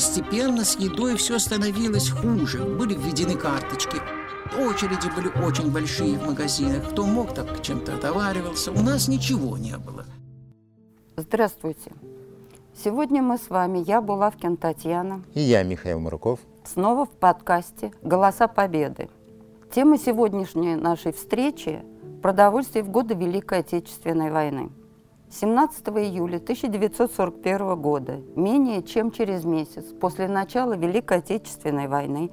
постепенно с едой все становилось хуже. Были введены карточки. Очереди были очень большие в магазинах. Кто мог, так чем-то отоваривался. У нас ничего не было. Здравствуйте. Сегодня мы с вами, я Булавкин Татьяна. И я, Михаил Маруков. Снова в подкасте «Голоса Победы». Тема сегодняшней нашей встречи – продовольствие в годы Великой Отечественной войны. 17 июля 1941 года, менее чем через месяц после начала Великой Отечественной войны,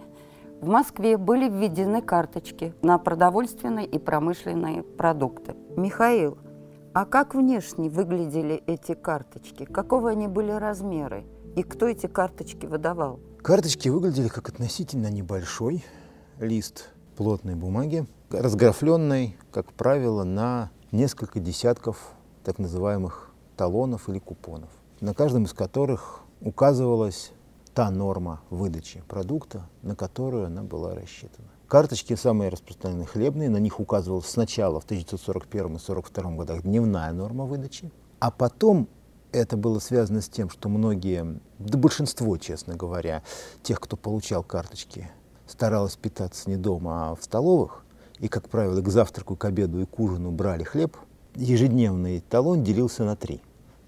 в Москве были введены карточки на продовольственные и промышленные продукты. Михаил, а как внешне выглядели эти карточки? Какого они были размеры? И кто эти карточки выдавал? Карточки выглядели как относительно небольшой лист плотной бумаги, разграфленной, как правило, на несколько десятков так называемых талонов или купонов, на каждом из которых указывалась та норма выдачи продукта, на которую она была рассчитана. Карточки самые распространенные хлебные, на них указывалась сначала в 1941 и 1942 годах дневная норма выдачи, а потом это было связано с тем, что многие, да большинство, честно говоря, тех, кто получал карточки, старалось питаться не дома, а в столовых, и, как правило, к завтраку, к обеду и к ужину брали хлеб, ежедневный талон делился на три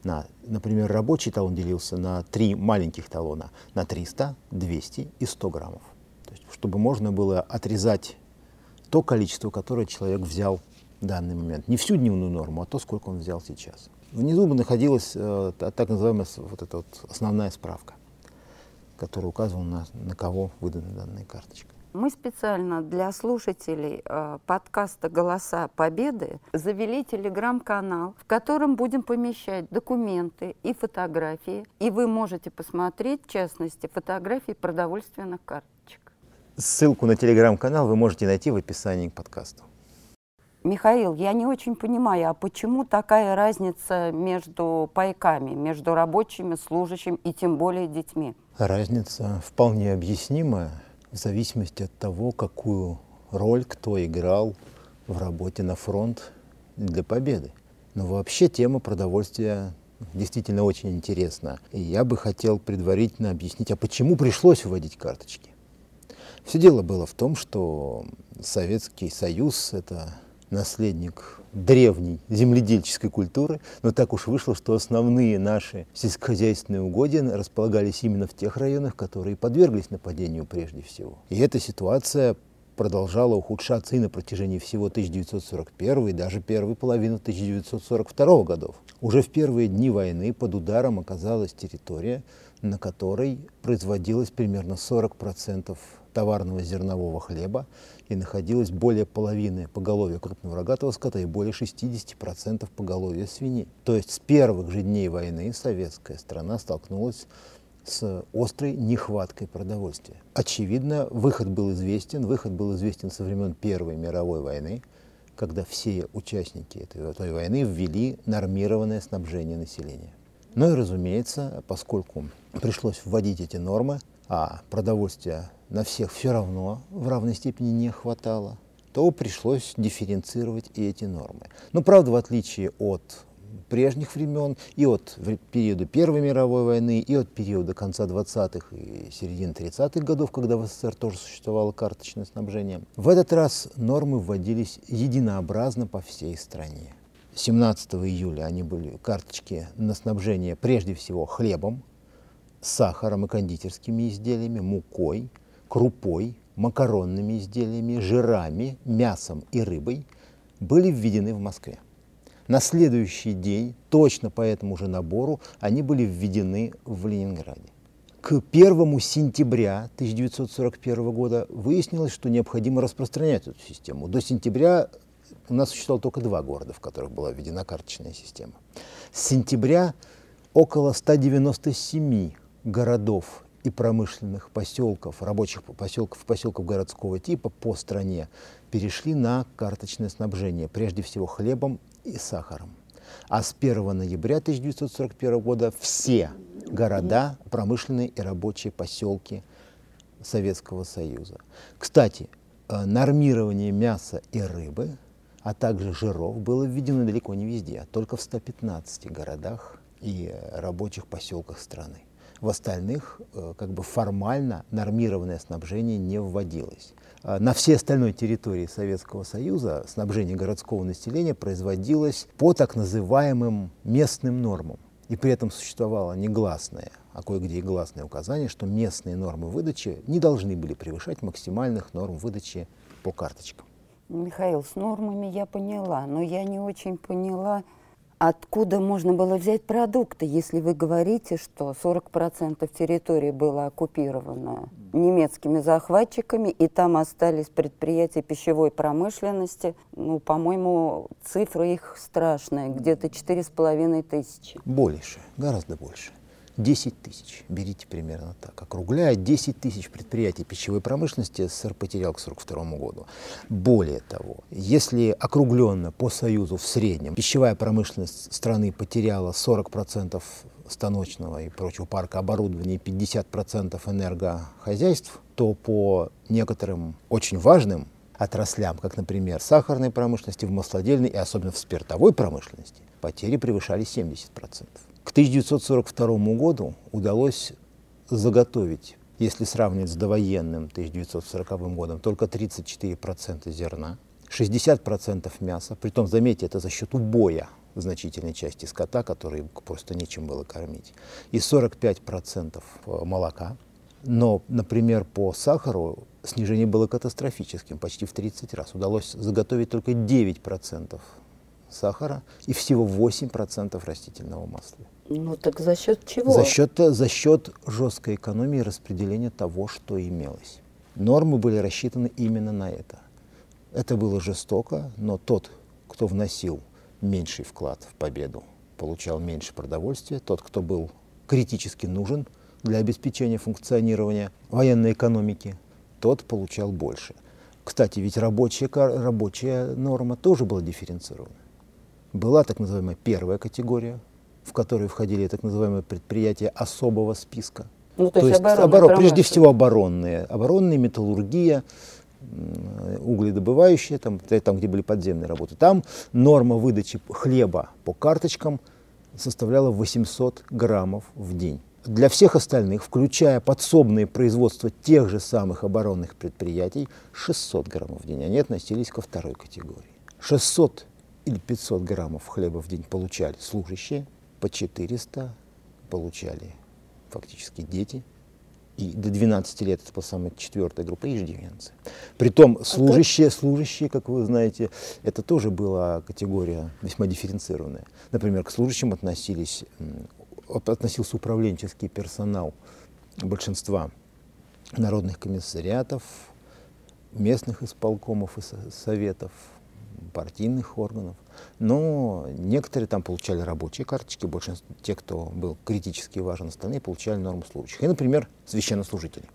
на, например, рабочий талон делился на три маленьких талона, на 300, 200 и 100 граммов. То есть, чтобы можно было отрезать то количество, которое человек взял в данный момент. Не всю дневную норму, а то, сколько он взял сейчас. Внизу бы находилась э, так называемая вот эта вот основная справка, которая указывала на, на кого выдана данная карточка. Мы специально для слушателей э, подкаста «Голоса Победы» завели телеграм-канал, в котором будем помещать документы и фотографии. И вы можете посмотреть, в частности, фотографии продовольственных карточек. Ссылку на телеграм-канал вы можете найти в описании к подкасту. Михаил, я не очень понимаю, а почему такая разница между пайками, между рабочими, служащими и тем более детьми? Разница вполне объяснимая в зависимости от того, какую роль кто играл в работе на фронт для победы. Но вообще тема продовольствия действительно очень интересна. И я бы хотел предварительно объяснить, а почему пришлось вводить карточки. Все дело было в том, что Советский Союз — это наследник древней земледельческой культуры, но так уж вышло, что основные наши сельскохозяйственные угодья располагались именно в тех районах, которые подверглись нападению прежде всего. И эта ситуация продолжала ухудшаться и на протяжении всего 1941 и даже первой половины 1942 годов. Уже в первые дни войны под ударом оказалась территория, на которой производилось примерно 40% товарного зернового хлеба и находилось более половины поголовья крупного рогатого скота и более 60% поголовья свиней. То есть с первых же дней войны советская страна столкнулась с острой нехваткой продовольствия. Очевидно, выход был известен. Выход был известен со времен Первой мировой войны, когда все участники этой, этой войны ввели нормированное снабжение населения. Ну и, разумеется, поскольку пришлось вводить эти нормы, а продовольствия на всех все равно в равной степени не хватало, то пришлось дифференцировать и эти нормы. Но, правда, в отличие от прежних времен, и от периода Первой мировой войны, и от периода конца 20-х и середины 30-х годов, когда в СССР тоже существовало карточное снабжение, в этот раз нормы вводились единообразно по всей стране. 17 июля они были карточки на снабжение прежде всего хлебом, сахаром и кондитерскими изделиями, мукой, крупой, макаронными изделиями, жирами, мясом и рыбой были введены в Москве. На следующий день, точно по этому же набору, они были введены в Ленинграде. К 1 сентября 1941 года выяснилось, что необходимо распространять эту систему. До сентября у нас существовало только два города, в которых была введена карточная система. С сентября около 197 городов и промышленных поселков, рабочих поселков, поселков городского типа по стране перешли на карточное снабжение, прежде всего хлебом и сахаром. А с 1 ноября 1941 года все города, промышленные и рабочие поселки Советского Союза. Кстати, э, нормирование мяса и рыбы, а также жиров было введено далеко не везде, а только в 115 городах и рабочих поселках страны. В остальных э, как бы формально нормированное снабжение не вводилось. А на всей остальной территории Советского Союза снабжение городского населения производилось по так называемым местным нормам. И при этом существовало негласное, а кое-где и гласное указание, что местные нормы выдачи не должны были превышать максимальных норм выдачи по карточкам. Михаил, с нормами я поняла, но я не очень поняла, Откуда можно было взять продукты, если вы говорите, что 40% территории было оккупировано немецкими захватчиками, и там остались предприятия пищевой промышленности? Ну, по-моему, цифры их страшные, где-то 4,5 тысячи. Больше, гораздо больше. 10 тысяч, берите примерно так, округляя, 10 тысяч предприятий пищевой промышленности СССР потерял к 1942 году. Более того, если округленно по Союзу в среднем пищевая промышленность страны потеряла 40% станочного и прочего парка оборудования и 50% энергохозяйств, то по некоторым очень важным отраслям, как, например, сахарной промышленности, в маслодельной и особенно в спиртовой промышленности, потери превышали 70%. К 1942 году удалось заготовить, если сравнивать с довоенным 1940 годом, только 34% зерна, 60% мяса, притом, заметьте, это за счет убоя значительной части скота, который просто нечем было кормить, и 45% э, молока. Но, например, по сахару снижение было катастрофическим, почти в 30 раз. Удалось заготовить только 9% сахара и всего 8% растительного масла. Ну так за счет чего? За счет, за счет жесткой экономии распределения того, что имелось. Нормы были рассчитаны именно на это. Это было жестоко, но тот, кто вносил меньший вклад в победу, получал меньше продовольствия. Тот, кто был критически нужен для обеспечения функционирования военной экономики, тот получал больше. Кстати, ведь рабочая, рабочая норма тоже была дифференцирована. Была так называемая первая категория, в которую входили так называемые предприятия особого списка. Ну, то, то есть, есть оборон, прежде всего оборонные. Оборонные, металлургия, угледобывающие, там, там, где были подземные работы. Там норма выдачи хлеба по карточкам составляла 800 граммов в день. Для всех остальных, включая подсобные производства тех же самых оборонных предприятий, 600 граммов в день. Они относились ко второй категории. 600 или 500 граммов хлеба в день получали служащие, по 400 получали фактически дети. И до 12 лет это была самая четвертая группа иждивенцы. Притом а служащие, служащие, как вы знаете, это тоже была категория весьма дифференцированная. Например, к служащим относились, относился управленческий персонал большинства народных комиссариатов, местных исполкомов и советов, партийных органов. Но некоторые там получали рабочие карточки, большинство, те, кто был критически важен остальные, получали норму служащих. И, например, священнослужители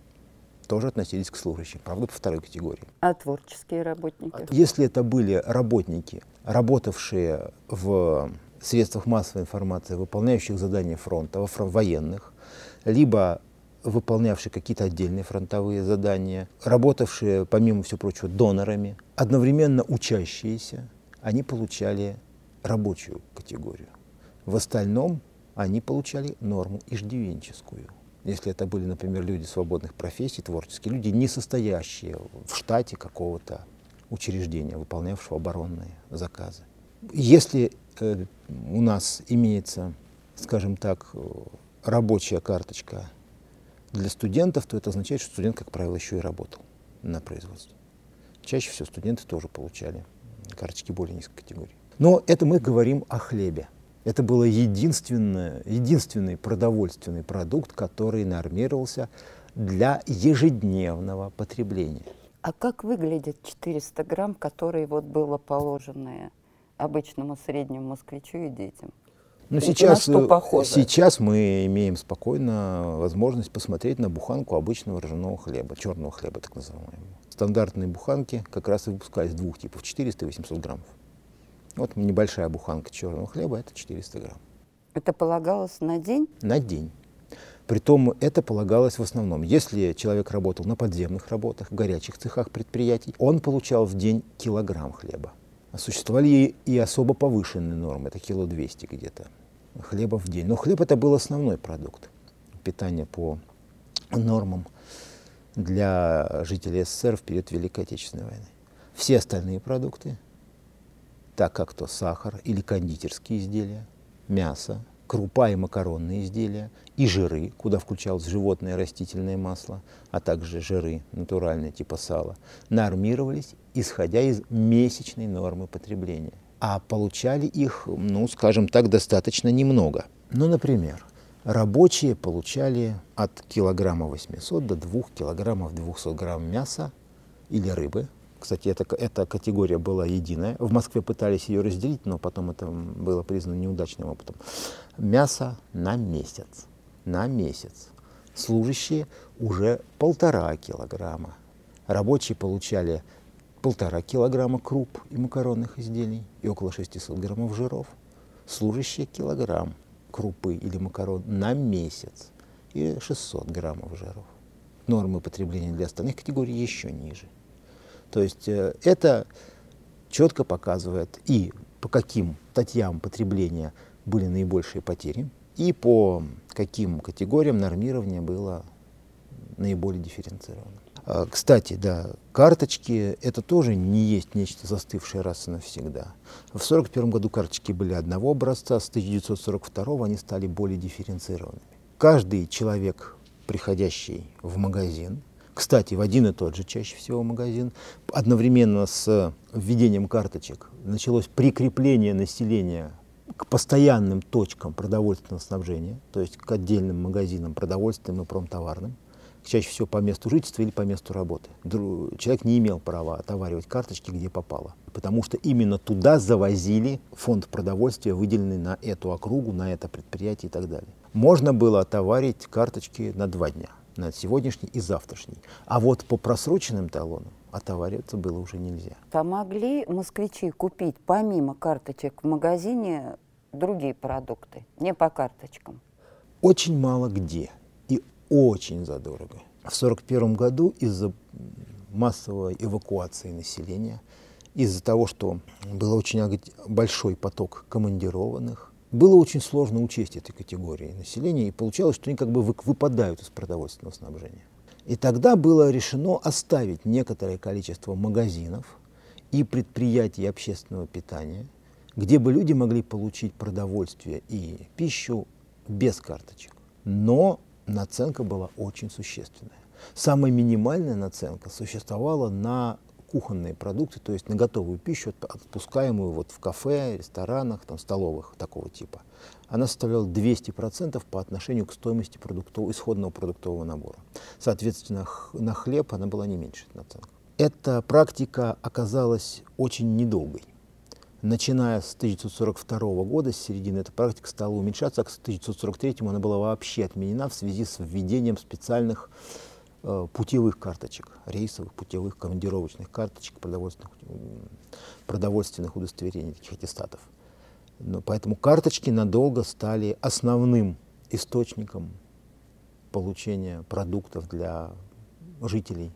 тоже относились к служащим, правда, по второй категории. А творческие работники? Если это были работники, работавшие в средствах массовой информации, выполняющих задания фронта, военных, либо выполнявшие какие-то отдельные фронтовые задания, работавшие, помимо всего прочего, донорами, одновременно учащиеся, они получали рабочую категорию. В остальном они получали норму иждивенческую. Если это были, например, люди свободных профессий, творческие люди, не состоящие в штате какого-то учреждения, выполнявшего оборонные заказы. Если э, у нас имеется, скажем так, рабочая карточка для студентов, то это означает, что студент, как правило, еще и работал на производстве. Чаще всего студенты тоже получали карточки более низкой категории. Но это мы говорим о хлебе. Это был единственный продовольственный продукт, который нормировался для ежедневного потребления. А как выглядят 400 грамм, которые вот было положено обычному среднему москвичу и детям? Но ну, сейчас, сейчас мы имеем спокойно возможность посмотреть на буханку обычного ржаного хлеба, черного хлеба так называемого. Стандартные буханки как раз и выпускались двух типов, 400 и 800 граммов. Вот небольшая буханка черного хлеба, это 400 грамм. Это полагалось на день? На день. Притом это полагалось в основном, если человек работал на подземных работах, в горячих цехах предприятий, он получал в день килограмм хлеба. Существовали и особо повышенные нормы, это кило 200 где-то хлеба в день. Но хлеб это был основной продукт. питания по нормам для жителей СССР в период Великой Отечественной войны. Все остальные продукты, так как то сахар или кондитерские изделия, мясо, крупа и макаронные изделия, и жиры, куда включалось животное и растительное масло, а также жиры натуральные типа сала, нормировались, исходя из месячной нормы потребления. А получали их, ну, скажем так, достаточно немного. Ну, например, рабочие получали от килограмма 800 до 2 килограммов 200 грамм мяса или рыбы – кстати, эта, эта категория была единая. В Москве пытались ее разделить, но потом это было признано неудачным опытом. Мясо на месяц. На месяц. Служащие уже полтора килограмма. Рабочие получали полтора килограмма круп и макаронных изделий и около 600 граммов жиров. Служащие килограмм крупы или макарон на месяц и 600 граммов жиров. Нормы потребления для остальных категорий еще ниже. То есть э, это четко показывает и по каким статьям потребления были наибольшие потери, и по каким категориям нормирование было наиболее дифференцировано. А, кстати, да, карточки – это тоже не есть нечто застывшее раз и навсегда. В 1941 году карточки были одного образца, с 1942 они стали более дифференцированными. Каждый человек, приходящий в магазин, кстати, в один и тот же чаще всего магазин. Одновременно с введением карточек началось прикрепление населения к постоянным точкам продовольственного снабжения, то есть к отдельным магазинам продовольственным и промтоварным, чаще всего по месту жительства или по месту работы. Человек не имел права отоваривать карточки, где попало, потому что именно туда завозили фонд продовольствия, выделенный на эту округу, на это предприятие и так далее. Можно было отоварить карточки на два дня – на сегодняшний и завтрашний. А вот по просроченным талонам отовариваться было уже нельзя. Помогли москвичи купить помимо карточек в магазине другие продукты, не по карточкам? Очень мало где и очень задорого. В 1941 году из-за массовой эвакуации населения, из-за того, что был очень большой поток командированных, было очень сложно учесть этой категории населения, и получалось, что они как бы выпадают из продовольственного снабжения. И тогда было решено оставить некоторое количество магазинов и предприятий общественного питания, где бы люди могли получить продовольствие и пищу без карточек. Но наценка была очень существенная. Самая минимальная наценка существовала на кухонные продукты, то есть на готовую пищу, отпускаемую вот в кафе, ресторанах, там, столовых такого типа. Она составляла 200% по отношению к стоимости продуктов, исходного продуктового набора. Соответственно, на хлеб она была не меньше наценка. Эта практика оказалась очень недолгой. Начиная с 1942 года, с середины эта практика стала уменьшаться, а к 1943 она была вообще отменена в связи с введением специальных путевых карточек, рейсовых, путевых, командировочных карточек, продовольственных, продовольственных удостоверений, таких аттестатов. Но поэтому карточки надолго стали основным источником получения продуктов для жителей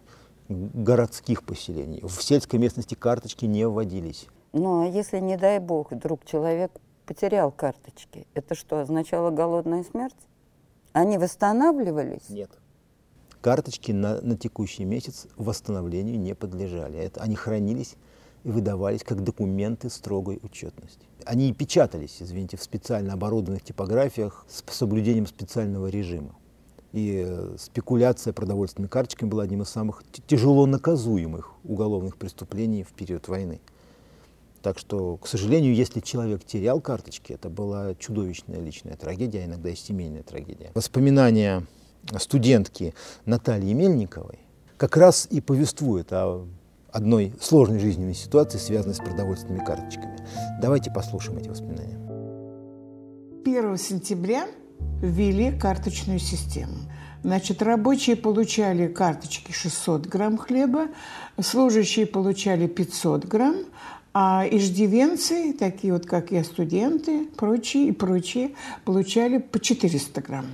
городских поселений. В сельской местности карточки не вводились. Ну, а если, не дай бог, вдруг человек потерял карточки, это что, означало голодная смерть? Они восстанавливались? Нет карточки на, на текущий месяц восстановлению не подлежали. Это, они хранились и выдавались как документы строгой учетности. Они и печатались, извините, в специально оборудованных типографиях с соблюдением специального режима. И э, спекуляция продовольственными карточками была одним из самых тяжело наказуемых уголовных преступлений в период войны. Так что, к сожалению, если человек терял карточки, это была чудовищная личная трагедия, а иногда и семейная трагедия. Воспоминания студентки Натальи Мельниковой как раз и повествует о одной сложной жизненной ситуации, связанной с продовольственными карточками. Давайте послушаем эти воспоминания. 1 сентября ввели карточную систему. Значит, рабочие получали карточки 600 грамм хлеба, служащие получали 500 грамм, а иждивенцы, такие вот, как я, студенты, прочие и прочие, получали по 400 грамм.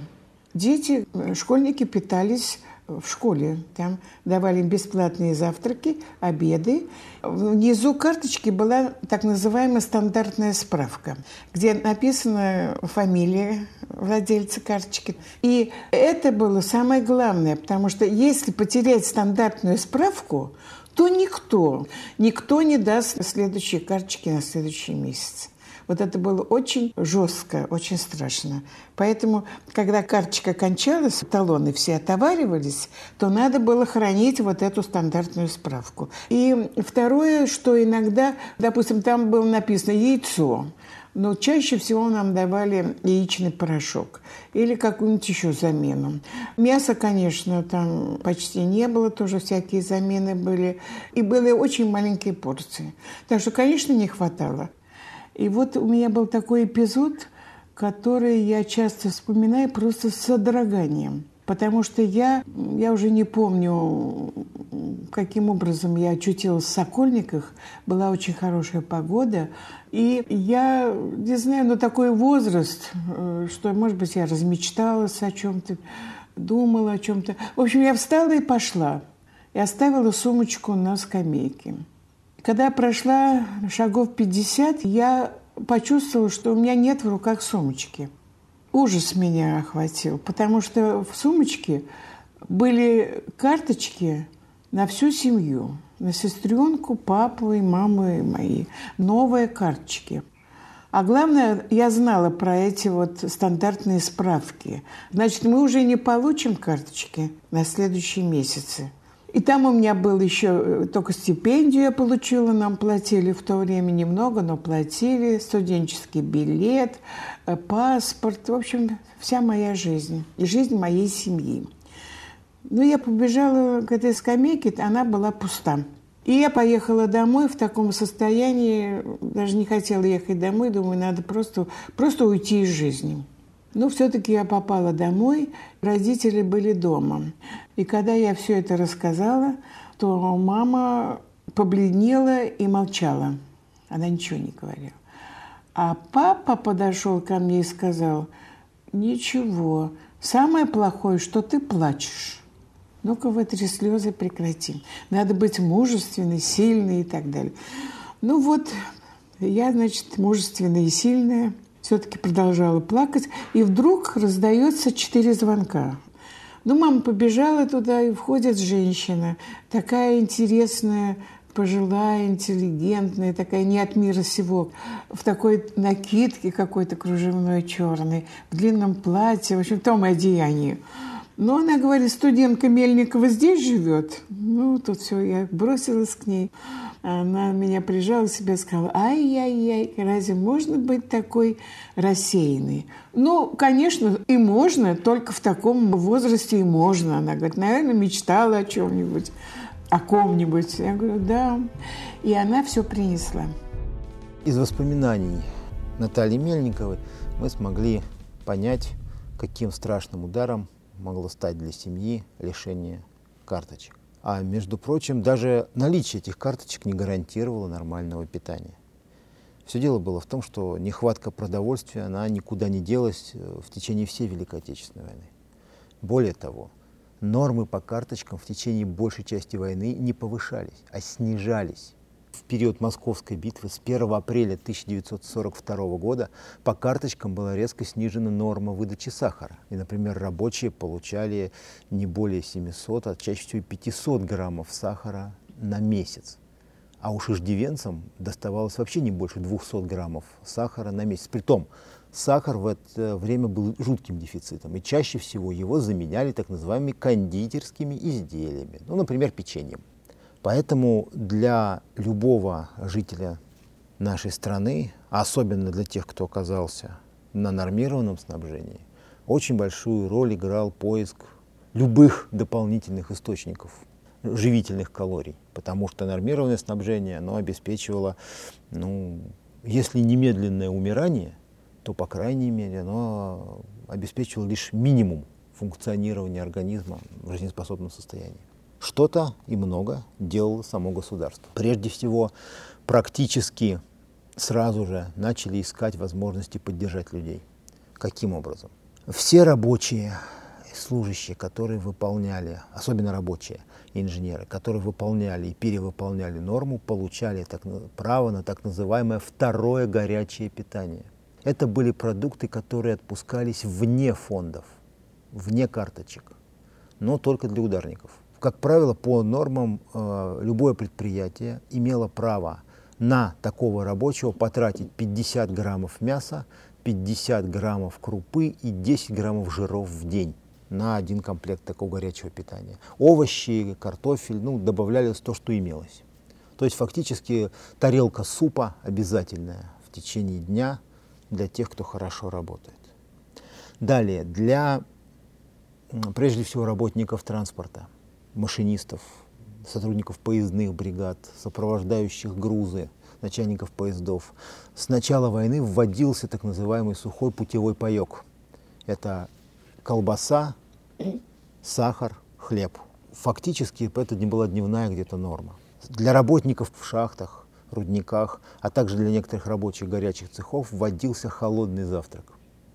Дети, э, школьники питались в школе. Там давали им бесплатные завтраки, обеды. Внизу карточки была так называемая стандартная справка, где написана фамилия владельца карточки. И это было самое главное, потому что если потерять стандартную справку, то никто, никто не даст следующие карточки на следующий месяц. Вот это было очень жестко, очень страшно. Поэтому, когда карточка кончалась, талоны все отоваривались, то надо было хранить вот эту стандартную справку. И второе, что иногда, допустим, там было написано «яйцо», но чаще всего нам давали яичный порошок или какую-нибудь еще замену. Мяса, конечно, там почти не было, тоже всякие замены были. И были очень маленькие порции. Так что, конечно, не хватало. И вот у меня был такой эпизод, который я часто вспоминаю просто с содроганием. Потому что я, я уже не помню, каким образом я очутилась в Сокольниках. Была очень хорошая погода. И я, не знаю, но такой возраст, э, что, может быть, я размечталась о чем-то, думала о чем-то. В общем, я встала и пошла. И оставила сумочку на скамейке. Когда я прошла шагов 50, я почувствовала, что у меня нет в руках сумочки. Ужас меня охватил, потому что в сумочке были карточки на всю семью, на сестренку, папу и маму и мои. Новые карточки. А главное, я знала про эти вот стандартные справки. Значит, мы уже не получим карточки на следующие месяцы. И там у меня был еще э, только стипендию я получила, нам платили в то время немного, но платили, студенческий билет, э, паспорт, в общем, вся моя жизнь и жизнь моей семьи. Ну, я побежала к этой скамейке, она была пуста. И я поехала домой в таком состоянии, даже не хотела ехать домой, думаю, надо просто, просто уйти из жизни. Но все-таки я попала домой, родители были дома. И когда я все это рассказала, то мама побледнела и молчала. Она ничего не говорила. А папа подошел ко мне и сказал, ничего, самое плохое, что ты плачешь. Ну-ка, вытри слезы, прекратим. Надо быть мужественной, сильной и так далее. Ну вот, я, значит, мужественная и сильная – все-таки продолжала плакать, и вдруг раздается четыре звонка. Ну, мама побежала туда, и входит женщина, такая интересная, пожилая, интеллигентная, такая не от мира сего, в такой накидке какой-то кружевной черной, в длинном платье, в общем, в том одеянии. Но она говорит, студентка Мельникова здесь живет. Ну, тут все, я бросилась к ней. Она меня прижала к себе и сказала, ай-яй-яй, разве можно быть такой рассеянной? Ну, конечно, и можно, только в таком возрасте и можно. Она говорит, наверное, мечтала о чем-нибудь, о ком-нибудь. Я говорю, да. И она все принесла. Из воспоминаний Натальи Мельниковой мы смогли понять, каким страшным ударом могло стать для семьи лишение карточек. А между прочим, даже наличие этих карточек не гарантировало нормального питания. Все дело было в том, что нехватка продовольствия, она никуда не делась э, в течение всей Великой Отечественной войны. Более того, нормы по карточкам в течение большей части войны не повышались, а снижались в период Московской битвы с 1 апреля 1942 года по карточкам была резко снижена норма выдачи сахара. И, например, рабочие получали не более 700, а чаще всего 500 граммов сахара на месяц. А уж иждивенцам доставалось вообще не больше 200 граммов сахара на месяц. Притом, сахар в это время был жутким дефицитом, и чаще всего его заменяли так называемыми кондитерскими изделиями, ну, например, печеньем. Поэтому для любого жителя нашей страны, особенно для тех, кто оказался на нормированном снабжении, очень большую роль играл поиск любых дополнительных источников живительных калорий, потому что нормированное снабжение оно обеспечивало, ну, если немедленное умирание, то, по крайней мере, оно обеспечивало лишь минимум функционирования организма в жизнеспособном состоянии что-то и много делало само государство. Прежде всего, практически сразу же начали искать возможности поддержать людей. Каким образом? Все рабочие служащие, которые выполняли, особенно рабочие инженеры, которые выполняли и перевыполняли норму, получали так, право на так называемое второе горячее питание. Это были продукты, которые отпускались вне фондов, вне карточек, но только для ударников. Как правило, по нормам э, любое предприятие имело право на такого рабочего потратить 50 граммов мяса, 50 граммов крупы и 10 граммов жиров в день на один комплект такого горячего питания. Овощи, картофель, ну, добавлялось то, что имелось. То есть фактически тарелка супа обязательная в течение дня для тех, кто хорошо работает. Далее, для прежде всего работников транспорта, машинистов, сотрудников поездных бригад, сопровождающих грузы, начальников поездов. С начала войны вводился так называемый сухой путевой паек. Это колбаса, сахар, хлеб. Фактически это не была дневная где-то норма. Для работников в шахтах, рудниках, а также для некоторых рабочих горячих цехов вводился холодный завтрак.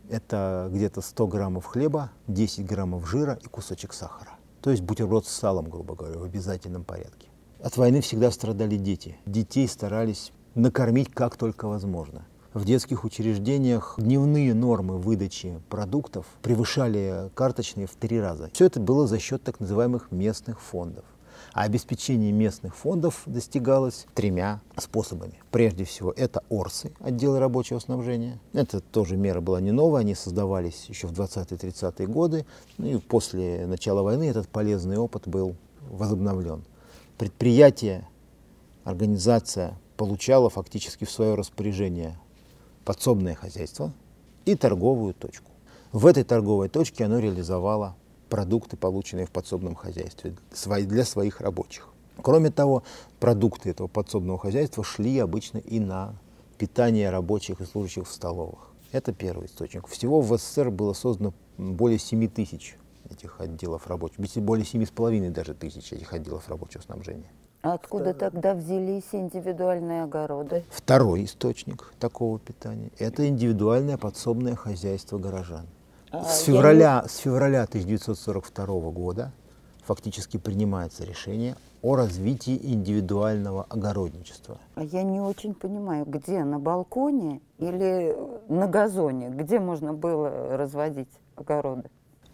Это где-то 100 граммов хлеба, 10 граммов жира и кусочек сахара. То есть бутерброд с салом, грубо говоря, в обязательном порядке. От войны всегда страдали дети. Детей старались накормить как только возможно. В детских учреждениях дневные нормы выдачи продуктов превышали карточные в три раза. Все это было за счет так называемых местных фондов. А обеспечение местных фондов достигалось тремя способами. Прежде всего, это ОРСы, отделы рабочего снабжения. Это тоже мера была не новая, они создавались еще в 20-30-е годы. Ну и после начала войны этот полезный опыт был возобновлен. Предприятие, организация получала фактически в свое распоряжение подсобное хозяйство и торговую точку. В этой торговой точке оно реализовало продукты, полученные в подсобном хозяйстве для своих рабочих. Кроме того, продукты этого подсобного хозяйства шли обычно и на питание рабочих и служащих в столовых. Это первый источник. Всего в СССР было создано более 7 тысяч этих отделов рабочих, более 7,5 даже тысяч этих отделов рабочего снабжения. А откуда тогда взялись индивидуальные огороды? Второй источник такого питания – это индивидуальное подсобное хозяйство горожан. А, с, февраля, с февраля 1942 года фактически принимается решение о развитии индивидуального огородничества. А я не очень понимаю, где, на балконе или на газоне, где можно было разводить огороды?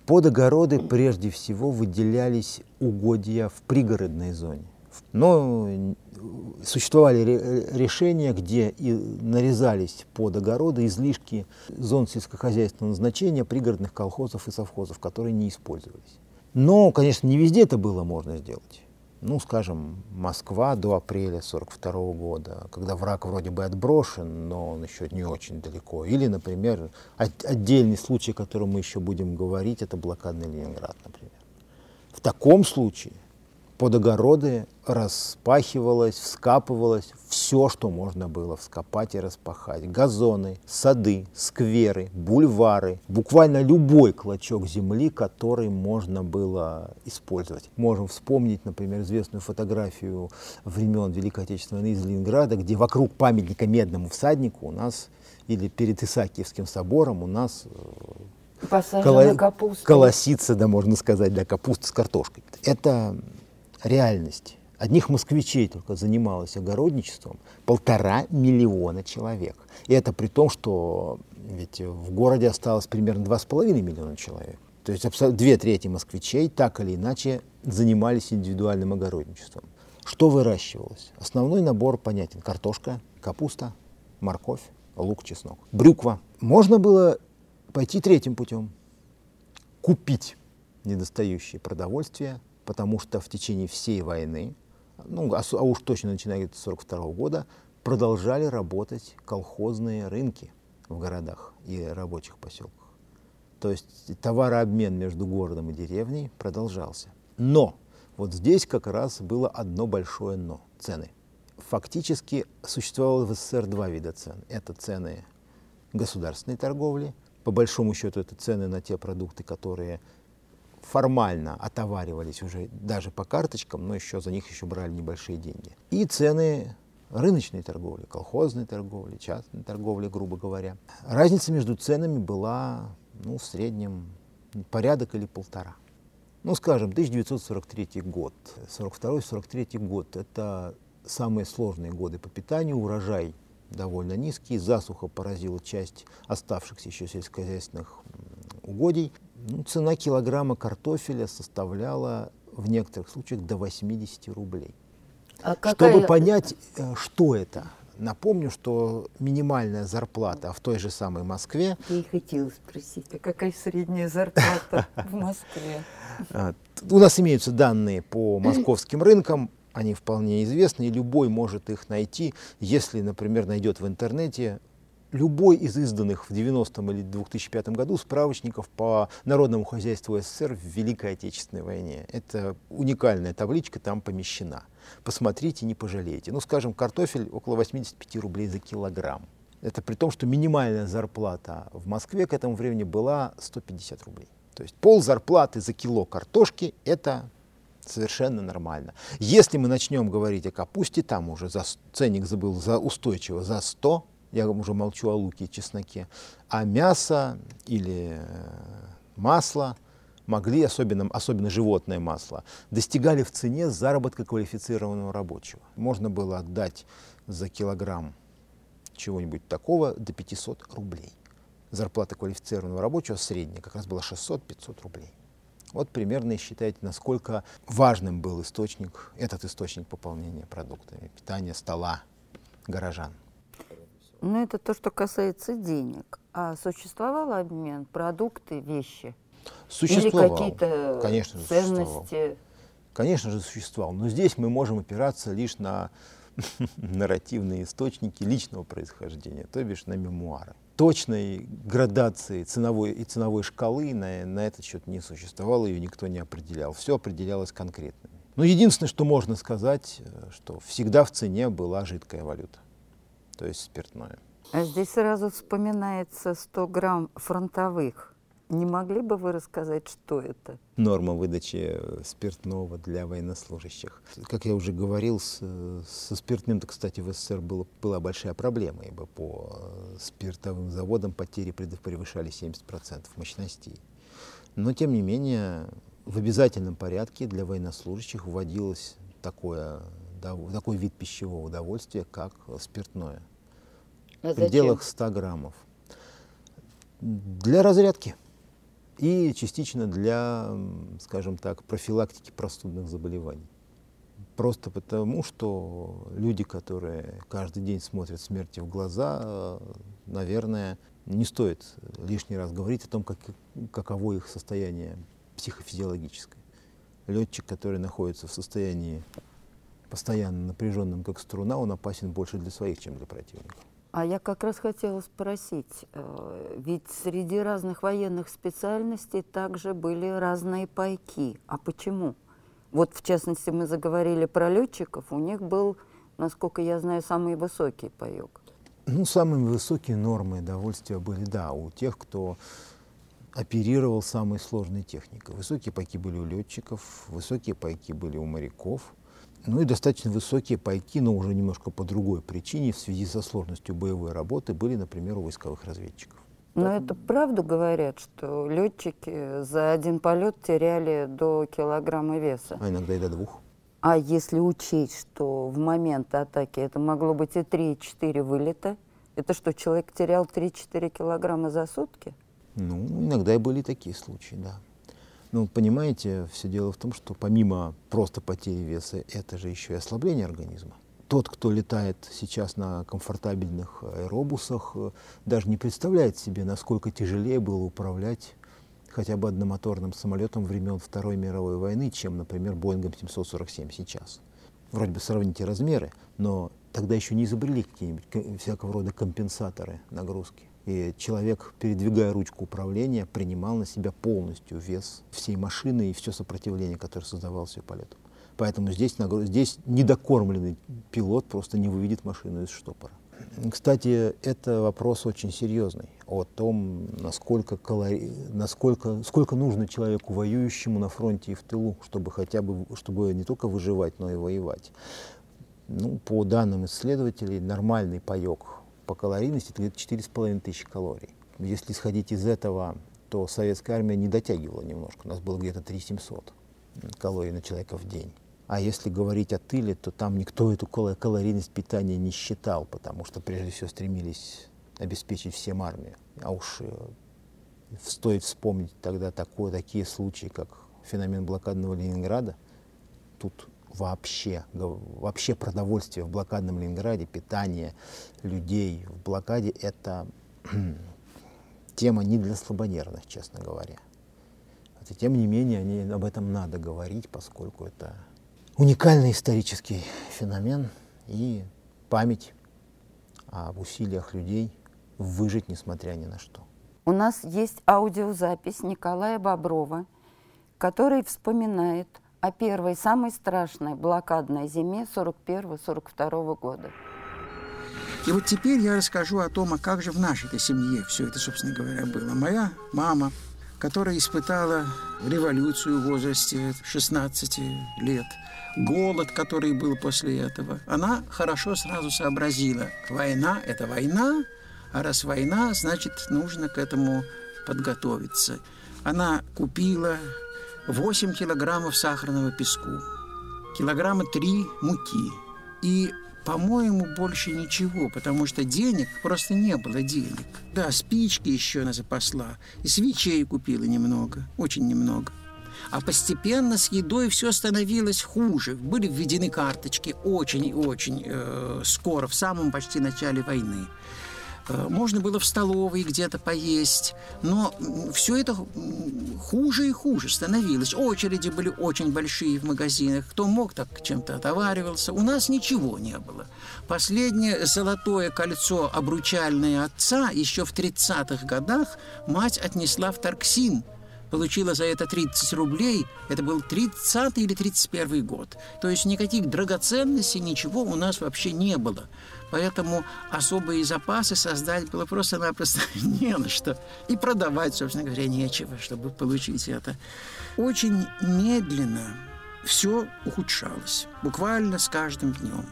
Под огороды прежде всего выделялись угодья в пригородной зоне. Но существовали решения, где и нарезались под огороды излишки зон сельскохозяйственного назначения пригородных колхозов и совхозов, которые не использовались. Но, конечно, не везде это было можно сделать. Ну, скажем, Москва до апреля 1942 года, когда враг вроде бы отброшен, но он еще не очень далеко. Или, например, отдельный случай, о котором мы еще будем говорить, это блокадный Ленинград, например. В таком случае под огороды распахивалось, вскапывалось все, что можно было вскопать и распахать. Газоны, сады, скверы, бульвары, буквально любой клочок земли, который можно было использовать. Можем вспомнить, например, известную фотографию времен Великой Отечественной войны из Ленинграда, где вокруг памятника медному всаднику у нас, или перед Исаакиевским собором у нас э, Посажена капуста. колосится, да, можно сказать, да, капуста с картошкой. Это реальность. Одних москвичей только занималось огородничеством полтора миллиона человек. И это при том, что ведь в городе осталось примерно два с половиной миллиона человек. То есть две трети москвичей так или иначе занимались индивидуальным огородничеством. Что выращивалось? Основной набор понятен. Картошка, капуста, морковь, лук, чеснок. Брюква. Можно было пойти третьим путем. Купить недостающее продовольствие потому что в течение всей войны, ну, а, а уж точно начиная с 1942 года, продолжали работать колхозные рынки в городах и рабочих поселках. То есть товарообмен между городом и деревней продолжался. Но вот здесь как раз было одно большое «но» – цены. Фактически существовало в СССР два вида цен. Это цены государственной торговли, по большому счету это цены на те продукты, которые формально отоваривались уже даже по карточкам, но еще за них еще брали небольшие деньги. И цены рыночной торговли, колхозной торговли, частной торговли, грубо говоря. Разница между ценами была ну, в среднем порядок или полтора. Ну, скажем, 1943 год, 42-43 год – это самые сложные годы по питанию, урожай довольно низкий, засуха поразила часть оставшихся еще сельскохозяйственных угодий. Ну, цена килограмма картофеля составляла в некоторых случаях до 80 рублей. А какая... Чтобы понять, э, что это, напомню, что минимальная зарплата в той же самой Москве... Я и хотела спросить, а какая средняя зарплата в Москве? А, у нас имеются данные по московским рынкам, они вполне известны, и любой может их найти, если, например, найдет в интернете любой из изданных в 90-м или 2005 году справочников по народному хозяйству СССР в Великой Отечественной войне. Это уникальная табличка там помещена. Посмотрите, не пожалеете. Ну, скажем, картофель около 85 рублей за килограмм. Это при том, что минимальная зарплата в Москве к этому времени была 150 рублей. То есть пол зарплаты за кило картошки – это совершенно нормально. Если мы начнем говорить о капусте, там уже за, ценник забыл за устойчиво за 100, я уже молчу о луке и чесноке, а мясо или э, масло могли, особенно, особенно животное масло, достигали в цене заработка квалифицированного рабочего. Можно было отдать за килограмм чего-нибудь такого до 500 рублей. Зарплата квалифицированного рабочего средняя как раз была 600-500 рублей. Вот примерно и считайте, насколько важным был источник, этот источник пополнения продуктами, питания стола горожан. Ну, это то, что касается денег. А существовал обмен продукты, вещи? Существовал. Или какие-то Конечно же, ценности? Существовал. Конечно же, существовал. Но здесь мы можем опираться лишь на нарративные источники личного происхождения, то бишь на мемуары. Точной градации ценовой и ценовой шкалы на, на этот счет не существовало, ее никто не определял. Все определялось конкретно. Но единственное, что можно сказать, э, что всегда в цене была жидкая валюта, то есть спиртное. А здесь сразу вспоминается 100 грамм фронтовых не могли бы вы рассказать, что это? Норма выдачи спиртного для военнослужащих. Как я уже говорил, с, со спиртным-то, кстати, в СССР было, была большая проблема, ибо по э, спиртовым заводам потери превышали 70% мощностей. Но, тем не менее, в обязательном порядке для военнослужащих вводилось такое, такой вид пищевого удовольствия, как спиртное. А в пределах 100 граммов. Для разрядки и частично для, скажем так, профилактики простудных заболеваний. Просто потому, что люди, которые каждый день смотрят смерти в глаза, наверное, не стоит лишний раз говорить о том, как, каково их состояние психофизиологическое. Летчик, который находится в состоянии постоянно напряженном, как струна, он опасен больше для своих, чем для противников. А я как раз хотела спросить, э, ведь среди разных военных специальностей также были разные пайки. А почему? Вот в частности мы заговорили про летчиков, у них был, насколько я знаю, самый высокий паек. Ну, самые высокие нормы довольствия были, да, у тех, кто оперировал самой сложной техникой. Высокие пайки были у летчиков, высокие пайки были у моряков – ну и достаточно высокие пайки, но уже немножко по другой причине, в связи со сложностью боевой работы, были, например, у войсковых разведчиков. Но это правду говорят, что летчики за один полет теряли до килограмма веса. А иногда и до двух. А если учесть, что в момент атаки это могло быть и 3-4 вылета, это что, человек терял 3-4 килограмма за сутки? Ну, иногда и были такие случаи, да. Ну, понимаете, все дело в том, что помимо просто потери веса, это же еще и ослабление организма. Тот, кто летает сейчас на комфортабельных аэробусах, э, даже не представляет себе, насколько тяжелее было управлять хотя бы одномоторным самолетом времен Второй мировой войны, чем, например, Боингом 747 сейчас. Вроде бы сравните размеры, но тогда еще не изобрели какие-нибудь всякого рода компенсаторы нагрузки. И человек, передвигая ручку управления, принимал на себя полностью вес всей машины и все сопротивление, которое создавалось ее полету. Поэтому здесь, здесь недокормленный пилот просто не выведет машину из штопора. Кстати, это вопрос очень серьезный о том, насколько, калори... насколько сколько нужно человеку воюющему на фронте и в тылу, чтобы хотя бы чтобы не только выживать, но и воевать. Ну, по данным исследователей, нормальный паек по калорийности это где-то 4,5 тысячи калорий. Если исходить из этого, что советская армия не дотягивала немножко. У нас было где-то 3700 калорий на человека в день. А если говорить о тыле, то там никто эту калорийность питания не считал, потому что прежде всего стремились обеспечить всем армию. А уж э, стоит вспомнить тогда такое, такие случаи, как феномен блокадного Ленинграда. Тут вообще, вообще продовольствие в блокадном Ленинграде, питание людей в блокаде – это тема не для слабонервных, честно говоря. Хотя, тем не менее, они, об этом надо говорить, поскольку это уникальный исторический феномен и память об усилиях людей выжить, несмотря ни на что. У нас есть аудиозапись Николая Боброва, который вспоминает о первой, самой страшной блокадной зиме 41-42 года. И вот теперь я расскажу о том, а как же в нашей семье все это, собственно говоря, было. Моя мама, которая испытала революцию в возрасте 16 лет – голод, который был после этого, она хорошо сразу сообразила, война – это война, а раз война, значит, нужно к этому подготовиться. Она купила 8 килограммов сахарного песку, килограмма 3 муки и по-моему, больше ничего, потому что денег просто не было денег. Да, спички еще она запасла, и свечей купила немного, очень немного. А постепенно с едой все становилось хуже. Были введены карточки очень и очень э, скоро, в самом почти начале войны. Э, можно было в столовой где-то поесть, но все это хуже и хуже становилось. Очереди были очень большие в магазинах. Кто мог, так чем-то отоваривался. У нас ничего не было. Последнее золотое кольцо обручальное отца еще в 30-х годах мать отнесла в Тарксин – получила за это 30 рублей, это был 30 или 31 год. То есть никаких драгоценностей, ничего у нас вообще не было. Поэтому особые запасы создать было просто-напросто не на что. И продавать, собственно говоря, нечего, чтобы получить это. Очень медленно все ухудшалось, буквально с каждым днем.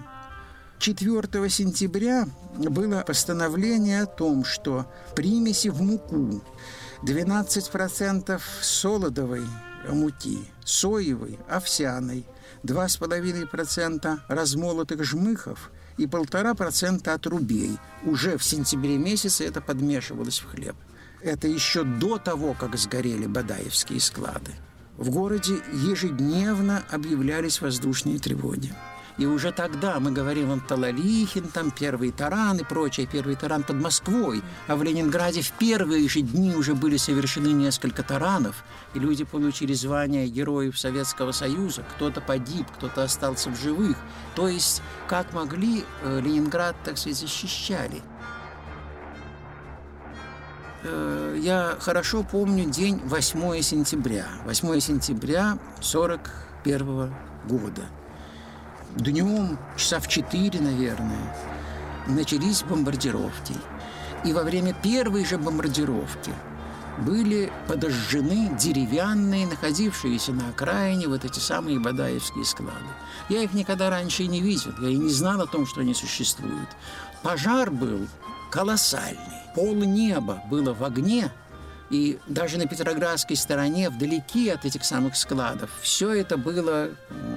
4 сентября было постановление о том, что примеси в муку 12% солодовой муки, соевой, овсяной, 2,5% размолотых жмыхов и 1,5% отрубей. Уже в сентябре месяце это подмешивалось в хлеб. Это еще до того, как сгорели Бадаевские склады. В городе ежедневно объявлялись воздушные тревоги. И уже тогда мы говорим он Талалихин, там первый таран и прочее, первый таран под Москвой. А в Ленинграде в первые же дни уже были совершены несколько таранов, и люди получили звание героев Советского Союза. Кто-то погиб, кто-то остался в живых. То есть, как могли, э, Ленинград, так сказать, защищали. Э, я хорошо помню день 8 сентября. 8 сентября 41 года – днем, часа в четыре, наверное, начались бомбардировки. И во время первой же бомбардировки были подожжены деревянные, находившиеся на окраине, вот эти самые Бадаевские склады. Я их никогда раньше и не видел, я и не знал о том, что они существуют. Пожар был колоссальный. Пол неба было в огне, и даже на Петроградской стороне, вдалеке от этих самых складов, все это было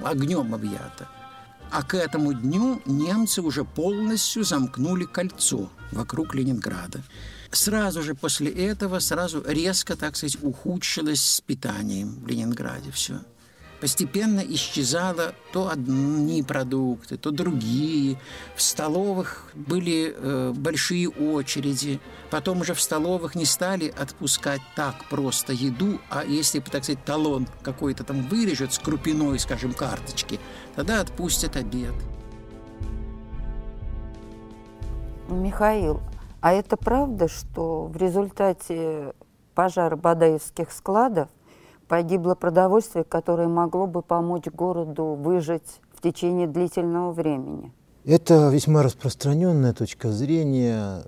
огнем объято. А к этому дню немцы уже полностью замкнули кольцо вокруг Ленинграда. Сразу же после этого, сразу резко, так сказать, ухудшилось с питанием в Ленинграде все постепенно исчезало то одни продукты, то другие. В столовых были э, большие очереди. Потом уже в столовых не стали отпускать так просто еду, а если, так сказать, талон какой-то там вырежет с крупиной, скажем, карточки, тогда отпустят обед. Михаил, а это правда, что в результате пожара Бадаевских складов погибло продовольствие, которое могло бы помочь городу выжить в течение длительного времени. Это весьма распространенная точка зрения,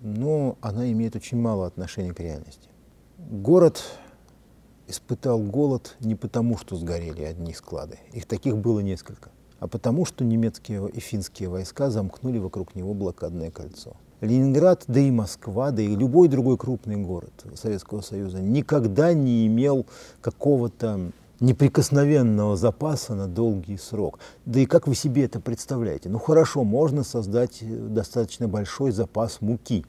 но она имеет очень мало отношения к реальности. Город испытал голод не потому, что сгорели одни склады, их таких было несколько, а потому, что немецкие и финские войска замкнули вокруг него блокадное кольцо. Ленинград, да и Москва, да и любой другой крупный город Советского Союза никогда не имел какого-то неприкосновенного запаса на долгий срок. Да и как вы себе это представляете? Ну хорошо, можно создать достаточно большой запас муки,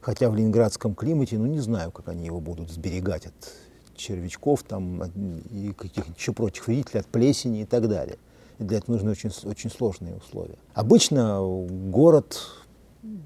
хотя в ленинградском климате, ну не знаю, как они его будут сберегать от червячков там, и каких-то еще прочих вредителей, от плесени и так далее. И для этого нужны очень, очень сложные условия. Обычно город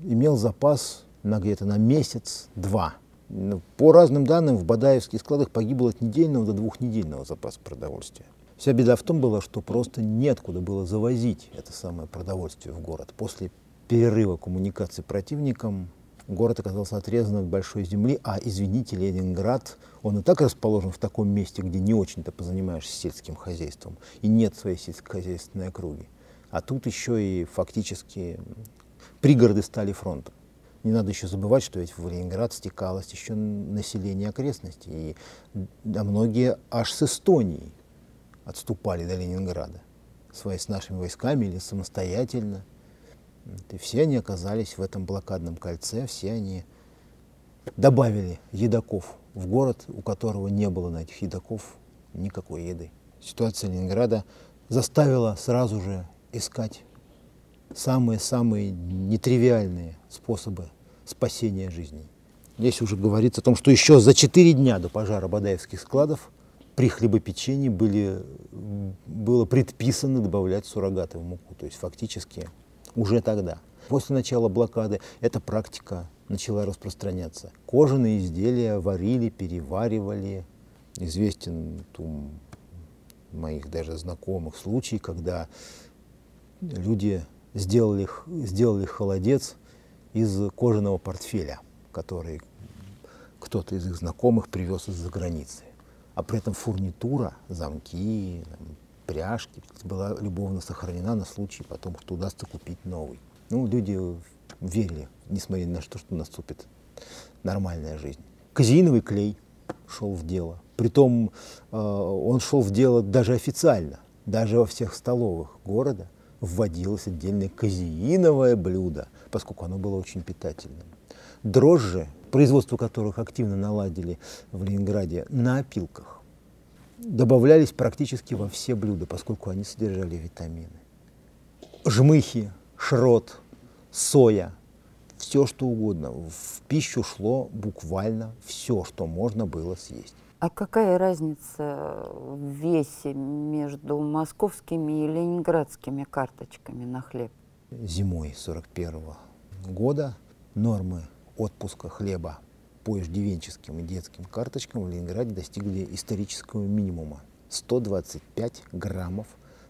имел запас на где-то на месяц-два. Ну, по разным данным, в Бадаевских складах погибло от недельного до двухнедельного запаса продовольствия. Вся беда в том была, что просто неоткуда было завозить это самое продовольствие в город. После перерыва коммуникации противником город оказался отрезан от большой земли, а, извините, Ленинград, он и так расположен в таком месте, где не очень-то позанимаешься сельским хозяйством, и нет своей сельскохозяйственной округи. А тут еще и фактически пригороды стали фронтом. Не надо еще забывать, что ведь в Ленинград стекалось еще население окрестностей, и да, многие аж с Эстонии отступали до Ленинграда, свои с нашими войсками или самостоятельно – и все они оказались в этом блокадном кольце, все они добавили едоков в город, у которого не было на этих едоков никакой еды. Ситуация Ленинграда заставила сразу же искать самые-самые нетривиальные способы спасения жизни. Здесь уже говорится о том, что еще за четыре дня до пожара Бадаевских складов при хлебопечении были, было предписано добавлять суррогаты в муку. То есть фактически уже тогда. После начала блокады эта практика начала распространяться. Кожаные изделия варили, переваривали. Известен у моих даже знакомых случай, когда люди сделали, сделали холодец из кожаного портфеля, который кто-то из их знакомых привез из-за границы. А при этом фурнитура, замки, пряжки была любовно сохранена на случай потом, что удастся купить новый. Ну, люди верили, несмотря на то, что наступит нормальная жизнь. Казеиновый клей шел в дело. Притом э, он шел в дело даже официально. Даже во всех столовых города вводилось отдельное казеиновое блюдо, поскольку оно было очень питательным. Дрожжи, производство которых активно наладили в Ленинграде на опилках, добавлялись практически во все блюда, поскольку они содержали витамины. Жмыхи, шрот, соя, все что угодно. В пищу шло буквально все, что можно было съесть. А какая разница в весе между московскими и ленинградскими карточками на хлеб? Зимой 41 года нормы отпуска хлеба по иждивенческим и детским карточкам в Ленинграде достигли исторического минимума – 125 граммов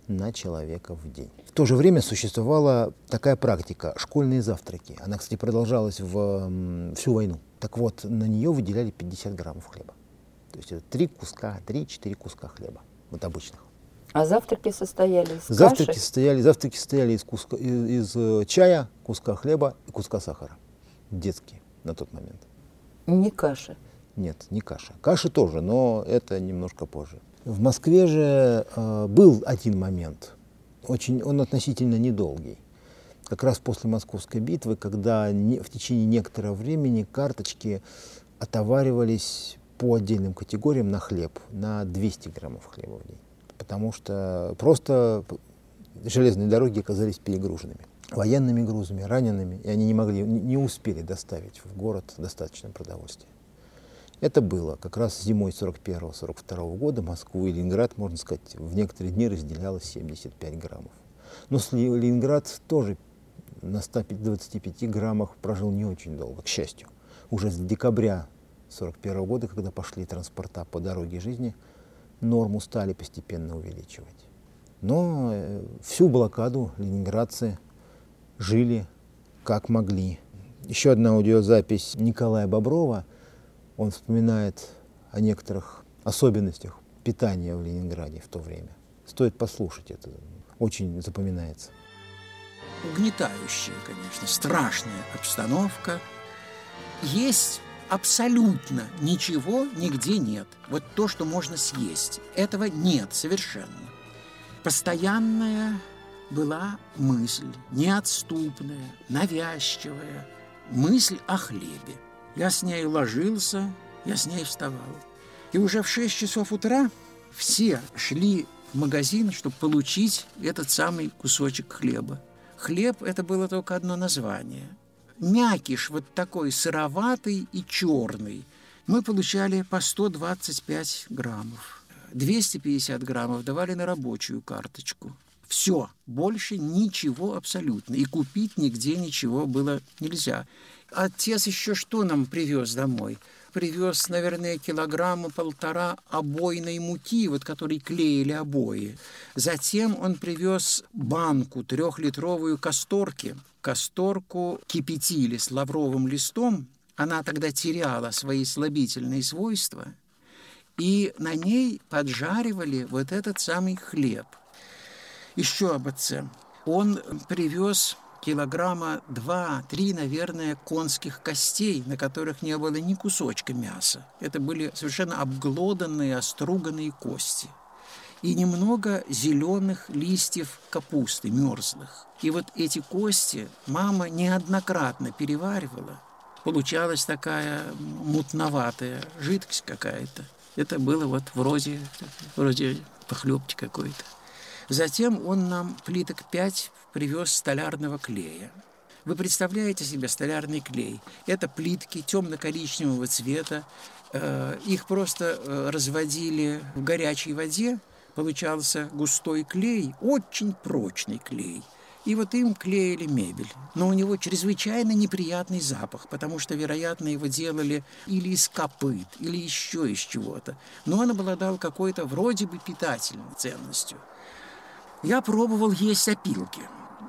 на человека в день. В то же время существовала такая практика – школьные завтраки. Она, кстати, продолжалась в всю войну. Так вот, на нее выделяли 50 граммов хлеба. То есть это три куска, три-четыре куска хлеба, вот обычных. А завтраки состояли из завтраки каши? Состояли, завтраки состояли из, куска, из, из э, чая, куска хлеба и куска сахара. Детские на тот момент. Не каша. Нет, не каша. Каша тоже, но это немножко позже. В Москве же э, был один момент, очень, он относительно недолгий. Как раз после Московской битвы, когда не, в течение некоторого времени карточки отоваривались по отдельным категориям на хлеб, на 200 граммов хлеба в день. Потому что просто железные дороги оказались перегруженными военными грузами, ранеными, и они не могли, не успели доставить в город достаточно продовольствия. Это было как раз зимой 41-42 года Москву и Ленинград, можно сказать, в некоторые дни разделяло 75 граммов. Но Ленинград тоже на 125 граммах прожил не очень долго, к счастью. Уже с декабря 41 года, когда пошли транспорта по дороге жизни, норму стали постепенно увеличивать. Но э, всю блокаду ленинградцы жили как могли. Еще одна аудиозапись Николая Боброва. Он вспоминает о некоторых особенностях питания в Ленинграде в то время. Стоит послушать это, очень запоминается. Угнетающая, конечно, страшная обстановка. Есть абсолютно ничего нигде нет. Вот то, что можно съесть, этого нет совершенно. Постоянная была мысль, неотступная, навязчивая. мысль о хлебе. Я с ней ложился, я с ней вставал. И уже в 6 часов утра все шли в магазин, чтобы получить этот самый кусочек хлеба. Хлеб – это было только одно название. Мякиш вот такой сыроватый и черный. Мы получали по 125 граммов. 250 граммов давали на рабочую карточку. Все, больше ничего абсолютно. И купить нигде ничего было нельзя. Отец еще что нам привез домой? Привез, наверное, килограмма полтора обойной муки, вот которой клеили обои. Затем он привез банку трехлитровую касторки. Касторку кипятили с лавровым листом. Она тогда теряла свои слабительные свойства. И на ней поджаривали вот этот самый хлеб. Еще об отце. Он привез килограмма два-три, наверное, конских костей, на которых не было ни кусочка мяса. Это были совершенно обглоданные, оструганные кости. И немного зеленых листьев капусты, мерзлых. И вот эти кости мама неоднократно переваривала. Получалась такая мутноватая жидкость какая-то. Это было вот вроде, вроде похлебки какой-то. Затем он нам плиток пять привез столярного клея. Вы представляете себе столярный клей? Это плитки темно-коричневого цвета. Э, их просто э, разводили в горячей воде. Получался густой клей, очень прочный клей. И вот им клеили мебель. Но у него чрезвычайно неприятный запах, потому что, вероятно, его делали или из копыт, или еще из чего-то. Но он обладал какой-то вроде бы питательной ценностью – я пробовал есть опилки,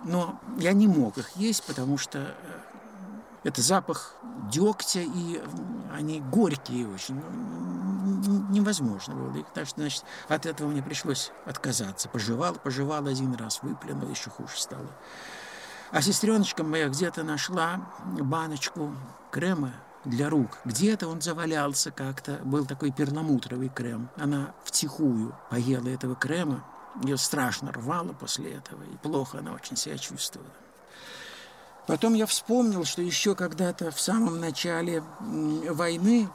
но я не мог их есть, потому что э, это запах дегтя, и они горькие очень. Ну, невозможно было. И, так что, значит, от этого мне пришлось отказаться. Пожевал, пожевал один раз, выплюнул, еще хуже стало. А сестреночка моя где-то нашла баночку крема для рук. Где-то он завалялся как-то. Был такой перламутровый крем. Она втихую поела этого крема, ее страшно рвало после этого, и плохо она очень себя чувствовала. Потом я вспомнил, что еще когда-то в самом начале войны,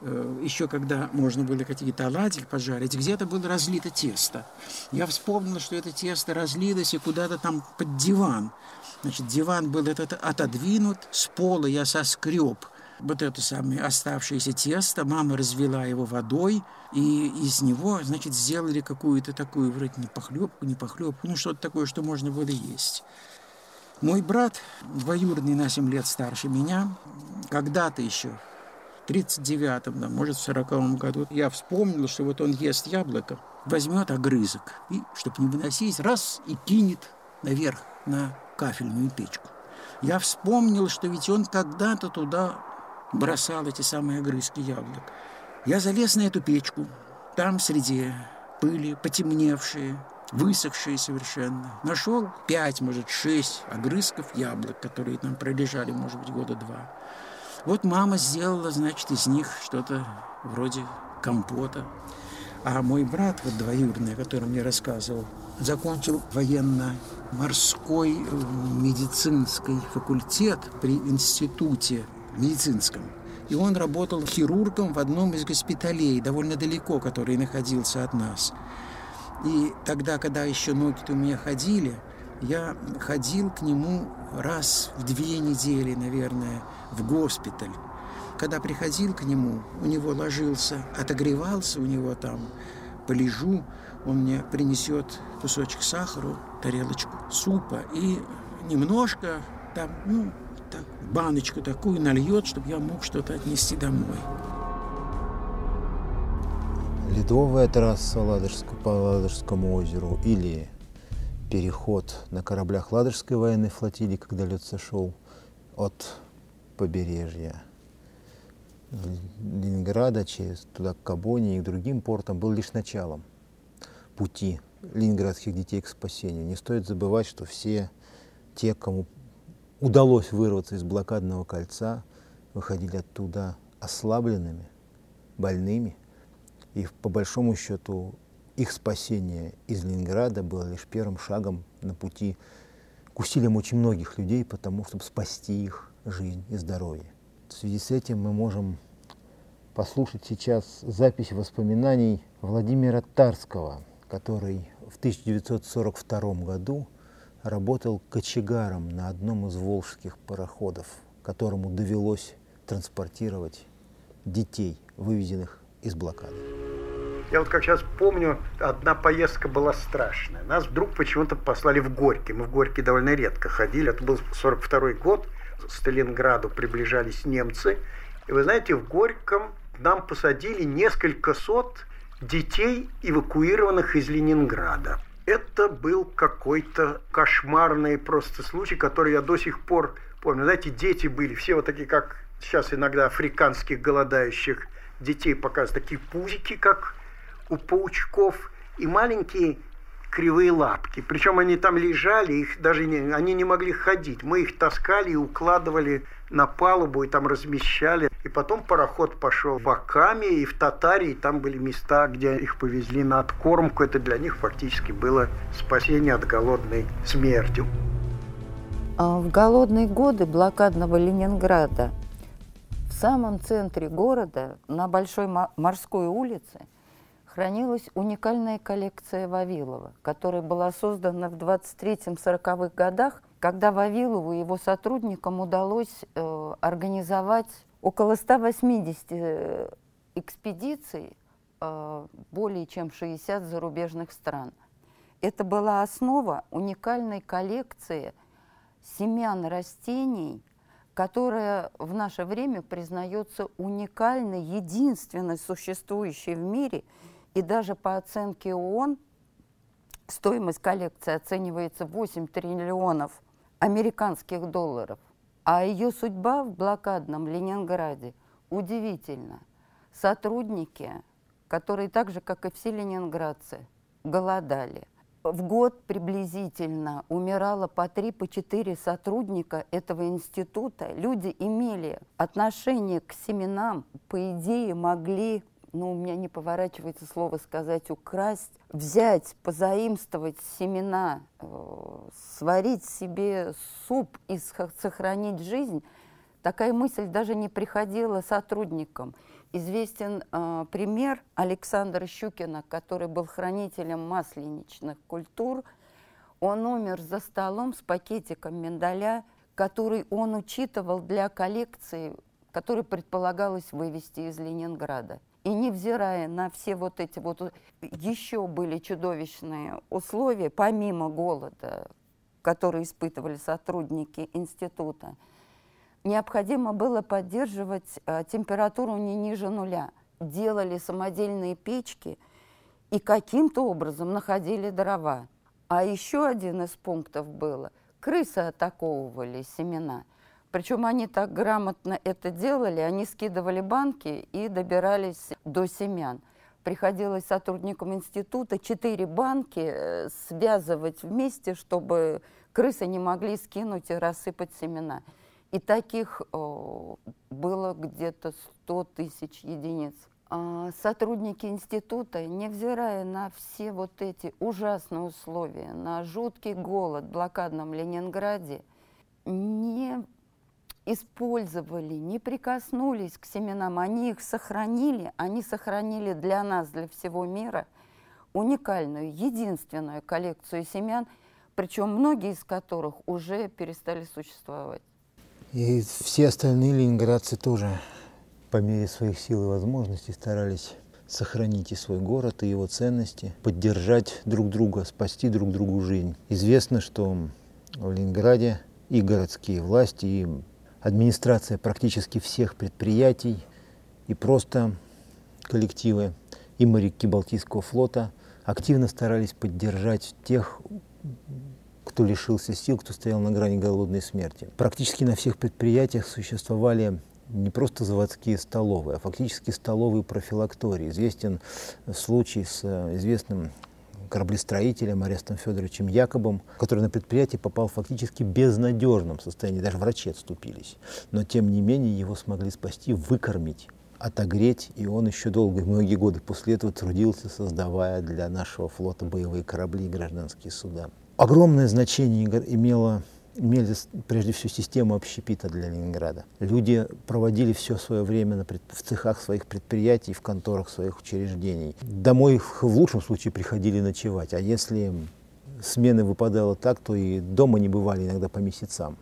э, еще когда можно было какие-то оладьи пожарить, где-то было разлито тесто. Я вспомнил, что это тесто разлилось и куда-то там под диван. Значит, диван был этот отодвинут, с пола я соскреб вот это самое оставшееся тесто, мама развела его водой, и из него, значит, сделали какую-то такую, вроде не похлебку, не похлебку, ну что-то такое, что можно было есть. Мой брат, двоюродный на 7 лет старше меня, когда-то еще, в 39-м, да, может, в 40-м году, я вспомнил, что вот он ест яблоко, возьмет огрызок, и, чтобы не выносить, раз и кинет наверх на кафельную печку. Я вспомнил, что ведь он когда-то туда бросал эти самые огрызки яблок. Я залез на эту печку. Там среди пыли, потемневшие, высохшие совершенно. Нашел пять, может, шесть огрызков яблок, которые там пролежали, может быть, года два. Вот мама сделала, значит, из них что-то вроде компота. А мой брат, вот двоюродный, о котором я рассказывал, закончил военно-морской э, медицинский факультет при институте медицинском. И он работал хирургом в одном из госпиталей, довольно далеко, который находился от нас. И тогда, когда еще ноги-то у меня ходили, я ходил к нему раз в две недели, наверное, в госпиталь. Когда приходил к нему, у него ложился, отогревался у него там, полежу, он мне принесет кусочек сахара, тарелочку супа и немножко там, ну, так, баночку такую нальет, чтобы я мог что-то отнести домой. Ледовая трасса Ладожск, по Ладожскому озеру или переход на кораблях Ладожской военной флотилии, когда лед сошел от побережья Ленинграда через туда к Кабоне и к другим портам был лишь началом пути ленинградских детей к спасению. Не стоит забывать, что все те, кому удалось вырваться из блокадного кольца, выходили оттуда ослабленными, больными. И по большому счету их спасение из Ленинграда было лишь первым шагом на пути к усилиям очень многих людей, потому чтобы спасти их жизнь и здоровье. В связи с этим мы можем послушать сейчас запись воспоминаний Владимира Тарского, который в 1942 году работал кочегаром на одном из волжских пароходов, которому довелось транспортировать детей, вывезенных из блокады. Я вот как сейчас помню, одна поездка была страшная. Нас вдруг почему-то послали в Горький. Мы в Горький довольно редко ходили. Это был 42 год. К Сталинграду приближались немцы. И вы знаете, в Горьком нам посадили несколько сот детей, эвакуированных из Ленинграда. Это был какой-то кошмарный просто случай, который я до сих пор помню. Знаете, дети были все вот такие, как сейчас иногда африканских голодающих детей показывают, такие пузики, как у паучков, и маленькие кривые лапки. Причем они там лежали, их даже не, они не могли ходить. Мы их таскали и укладывали на палубу и там размещали. И потом пароход пошел в Акаме и в Татарии. Там были места, где их повезли на откормку. Это для них фактически было спасение от голодной смерти. А в голодные годы блокадного Ленинграда в самом центре города, на Большой морской улице, хранилась уникальная коллекция Вавилова, которая была создана в 23-40-х годах, когда Вавилову и его сотрудникам удалось э, организовать около 180 э, экспедиций, э, более чем 60 зарубежных стран. Это была основа уникальной коллекции семян растений, которая в наше время признается уникальной, единственной существующей в мире – и даже по оценке ООН стоимость коллекции оценивается 8 триллионов американских долларов. А ее судьба в блокадном Ленинграде удивительна. Сотрудники, которые так же, как и все ленинградцы, голодали. В год приблизительно умирало по три, по четыре сотрудника этого института. Люди имели отношение к семенам, по идее могли ну, у меня не поворачивается слово сказать украсть, взять, позаимствовать семена, э, сварить себе суп и сохранить жизнь, такая мысль даже не приходила сотрудникам. Известен э, пример Александра Щукина, который был хранителем масленичных культур. Он умер за столом с пакетиком миндаля, который он учитывал для коллекции, которую предполагалось вывести из Ленинграда. И невзирая на все вот эти вот еще были чудовищные условия, помимо голода, которые испытывали сотрудники института, необходимо было поддерживать э, температуру не ниже нуля. Делали самодельные печки и каким-то образом находили дрова. А еще один из пунктов было – крысы атаковывали семена – причем они так грамотно это делали, они скидывали банки и добирались до семян. Приходилось сотрудникам института четыре банки э, связывать вместе, чтобы крысы не могли скинуть и рассыпать семена. И таких было где-то 100 тысяч единиц. А сотрудники института, невзирая на все вот эти ужасные условия, на жуткий голод в блокадном Ленинграде, не использовали, не прикоснулись к семенам, они их сохранили, они сохранили для нас, для всего мира уникальную, единственную коллекцию семян, причем многие из которых уже перестали существовать. И все остальные ленинградцы тоже по мере своих сил и возможностей старались сохранить и свой город, и его ценности, поддержать друг друга, спасти друг другу жизнь. Известно, что в Ленинграде и городские власти, и администрация практически всех предприятий и просто коллективы и моряки Балтийского флота активно старались поддержать тех, кто лишился сил, кто стоял на грани голодной смерти. Практически на всех предприятиях существовали не просто заводские столовые, а фактически столовые профилактории. Известен случай с известным кораблестроителем Арестом Федоровичем Якобом, который на предприятие попал фактически безнадежном состоянии, даже врачи отступились. Но тем не менее его смогли спасти, выкормить отогреть, и он еще долго, многие годы после этого трудился, создавая для нашего флота боевые корабли и гражданские суда. Огромное значение имело имели прежде всего систему общепита для Ленинграда. Люди проводили все свое время в цехах своих предприятий, в конторах своих учреждений. Домой в лучшем случае приходили ночевать, а если смены выпадало так, то и дома не бывали иногда по месяцам.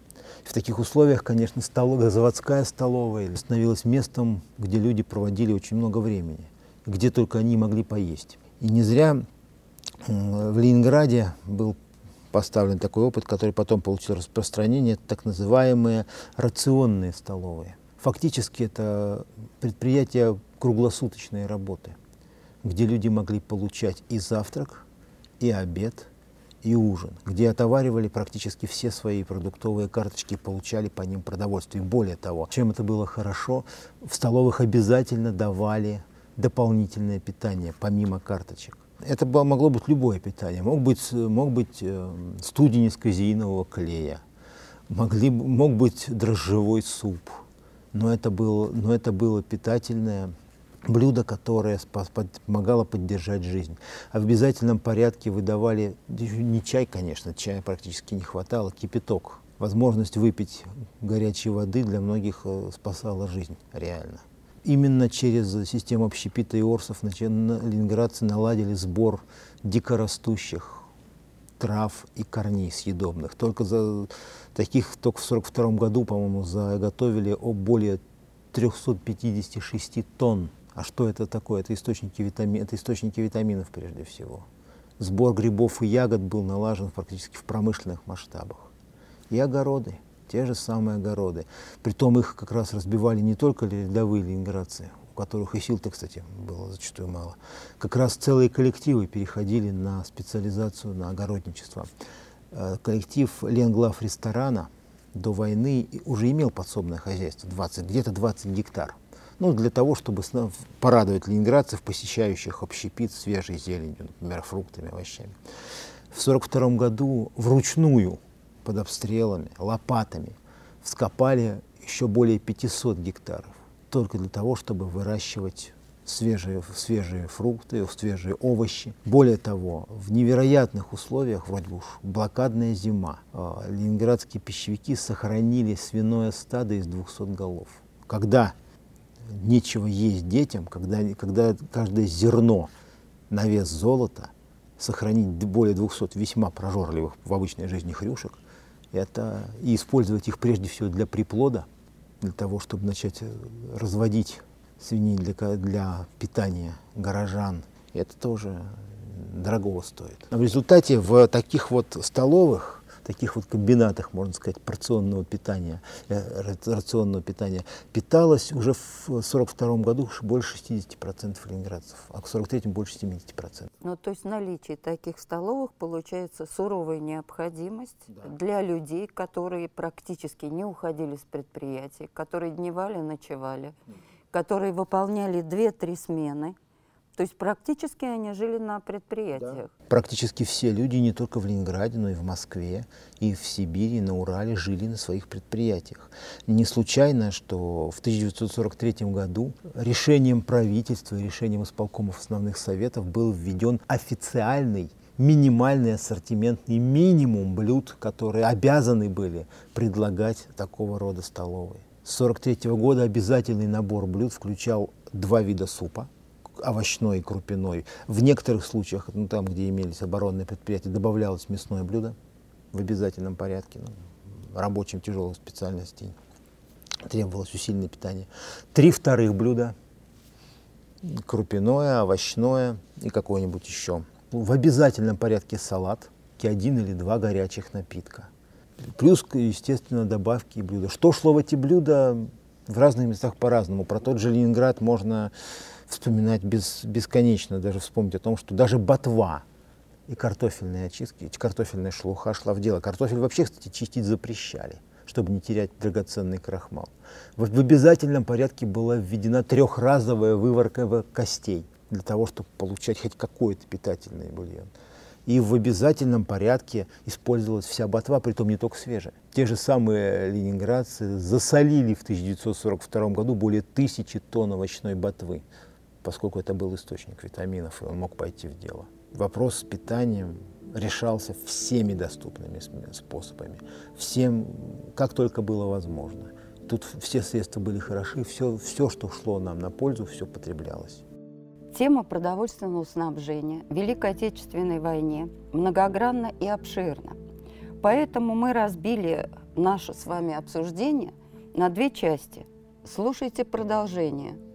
В таких условиях, конечно, столовая, заводская столовая становилась местом, где люди проводили очень много времени, где только они могли поесть. И не зря в Ленинграде был поставлен такой опыт, который потом получил распространение, так называемые рационные столовые. Фактически это предприятия круглосуточной работы, где люди могли получать и завтрак, и обед, и ужин, где отоваривали практически все свои продуктовые карточки, получали по ним продовольствие. Более того, чем это было хорошо, в столовых обязательно давали дополнительное питание, помимо карточек. Это могло быть любое питание. Мог быть, мог быть э, студень из казеинового клея, могли, мог быть дрожжевой суп. Но это, было, но это было питательное блюдо, которое помогало поддержать жизнь. А в обязательном порядке выдавали, не чай, конечно, чая практически не хватало, кипяток. Возможность выпить горячей воды для многих э, спасала жизнь, реально. Именно через систему общепита и орсов ленинградцы наладили сбор дикорастущих трав и корней съедобных. Только за таких только в 1942 году, по-моему, заготовили о более 356 тонн. А что это такое? Это источники, витами... это источники витаминов прежде всего. Сбор грибов и ягод был налажен практически в промышленных масштабах. И огороды те же самые огороды. Притом их как раз разбивали не только рядовые ленинградцы, у которых и сил-то, кстати, было зачастую мало. Как раз целые коллективы переходили на специализацию на огородничество. Э, коллектив Ленглав ресторана до войны уже имел подсобное хозяйство, 20, где-то 20 гектар. Ну, для того, чтобы порадовать ленинградцев, посещающих общепит свежей зеленью, например, фруктами, овощами. В 1942 году вручную под обстрелами, лопатами, вскопали еще более 500 гектаров, только для того, чтобы выращивать свежие, свежие фрукты, свежие овощи. Более того, в невероятных условиях, вроде бы уж блокадная зима, а, ленинградские пищевики сохранили свиное стадо из 200 голов. Когда нечего есть детям, когда, когда каждое зерно на вес золота, сохранить более 200 весьма прожорливых в обычной жизни хрюшек, это и использовать их прежде всего для приплода, для того, чтобы начать э, разводить свиней для, для питания горожан. Это тоже дорогого стоит. В результате в таких вот столовых таких вот комбинатах, можно сказать, порционного питания, э, рационного питания, питалось уже в 1942 году больше 60% ленинградцев, а к 1943 больше 70%. Ну, то есть наличие таких столовых получается суровая необходимость да. для людей, которые практически не уходили с предприятий, которые дневали, ночевали, которые выполняли 2-3 смены, то есть практически они жили на предприятиях. Да. Практически все люди, не только в Ленинграде, но и в Москве, и в Сибири, и на Урале жили на своих предприятиях. Не случайно, что в 1943 году решением правительства и решением исполкомов основных советов был введен официальный минимальный ассортиментный минимум блюд, которые обязаны были предлагать такого рода столовые. С 1943 года обязательный набор блюд включал два вида супа, овощной и крупяной. В некоторых случаях, ну, там, где имелись оборонные предприятия, добавлялось мясное блюдо в обязательном порядке. Ну, рабочим тяжелых специальностей требовалось усиленное питание. Три вторых блюда – крупяное, овощное и какое-нибудь еще. В обязательном порядке салат, один или два горячих напитка. Плюс, естественно, добавки и блюда. Что шло в эти блюда в разных местах по-разному. Про тот же Ленинград можно вспоминать без, бесконечно, даже вспомнить о том, что даже ботва и картофельные очистки, картофельная шелуха шла в дело. Картофель вообще, кстати, чистить запрещали, чтобы не терять драгоценный крахмал. В, в обязательном порядке была введена трехразовая выворка костей для того, чтобы получать хоть какой-то питательный бульон. И в обязательном порядке использовалась вся ботва, притом не только свежая. Те же самые ленинградцы засолили в 1942 году более тысячи тонн овощной ботвы поскольку это был источник витаминов, и он мог пойти в дело. Вопрос с питанием решался всеми доступными способами, всем, как только было возможно. Тут все средства были хороши, все, все, что шло нам на пользу, все потреблялось. Тема продовольственного снабжения в Великой Отечественной войне многогранна и обширна. Поэтому мы разбили наше с вами обсуждение на две части. Слушайте продолжение –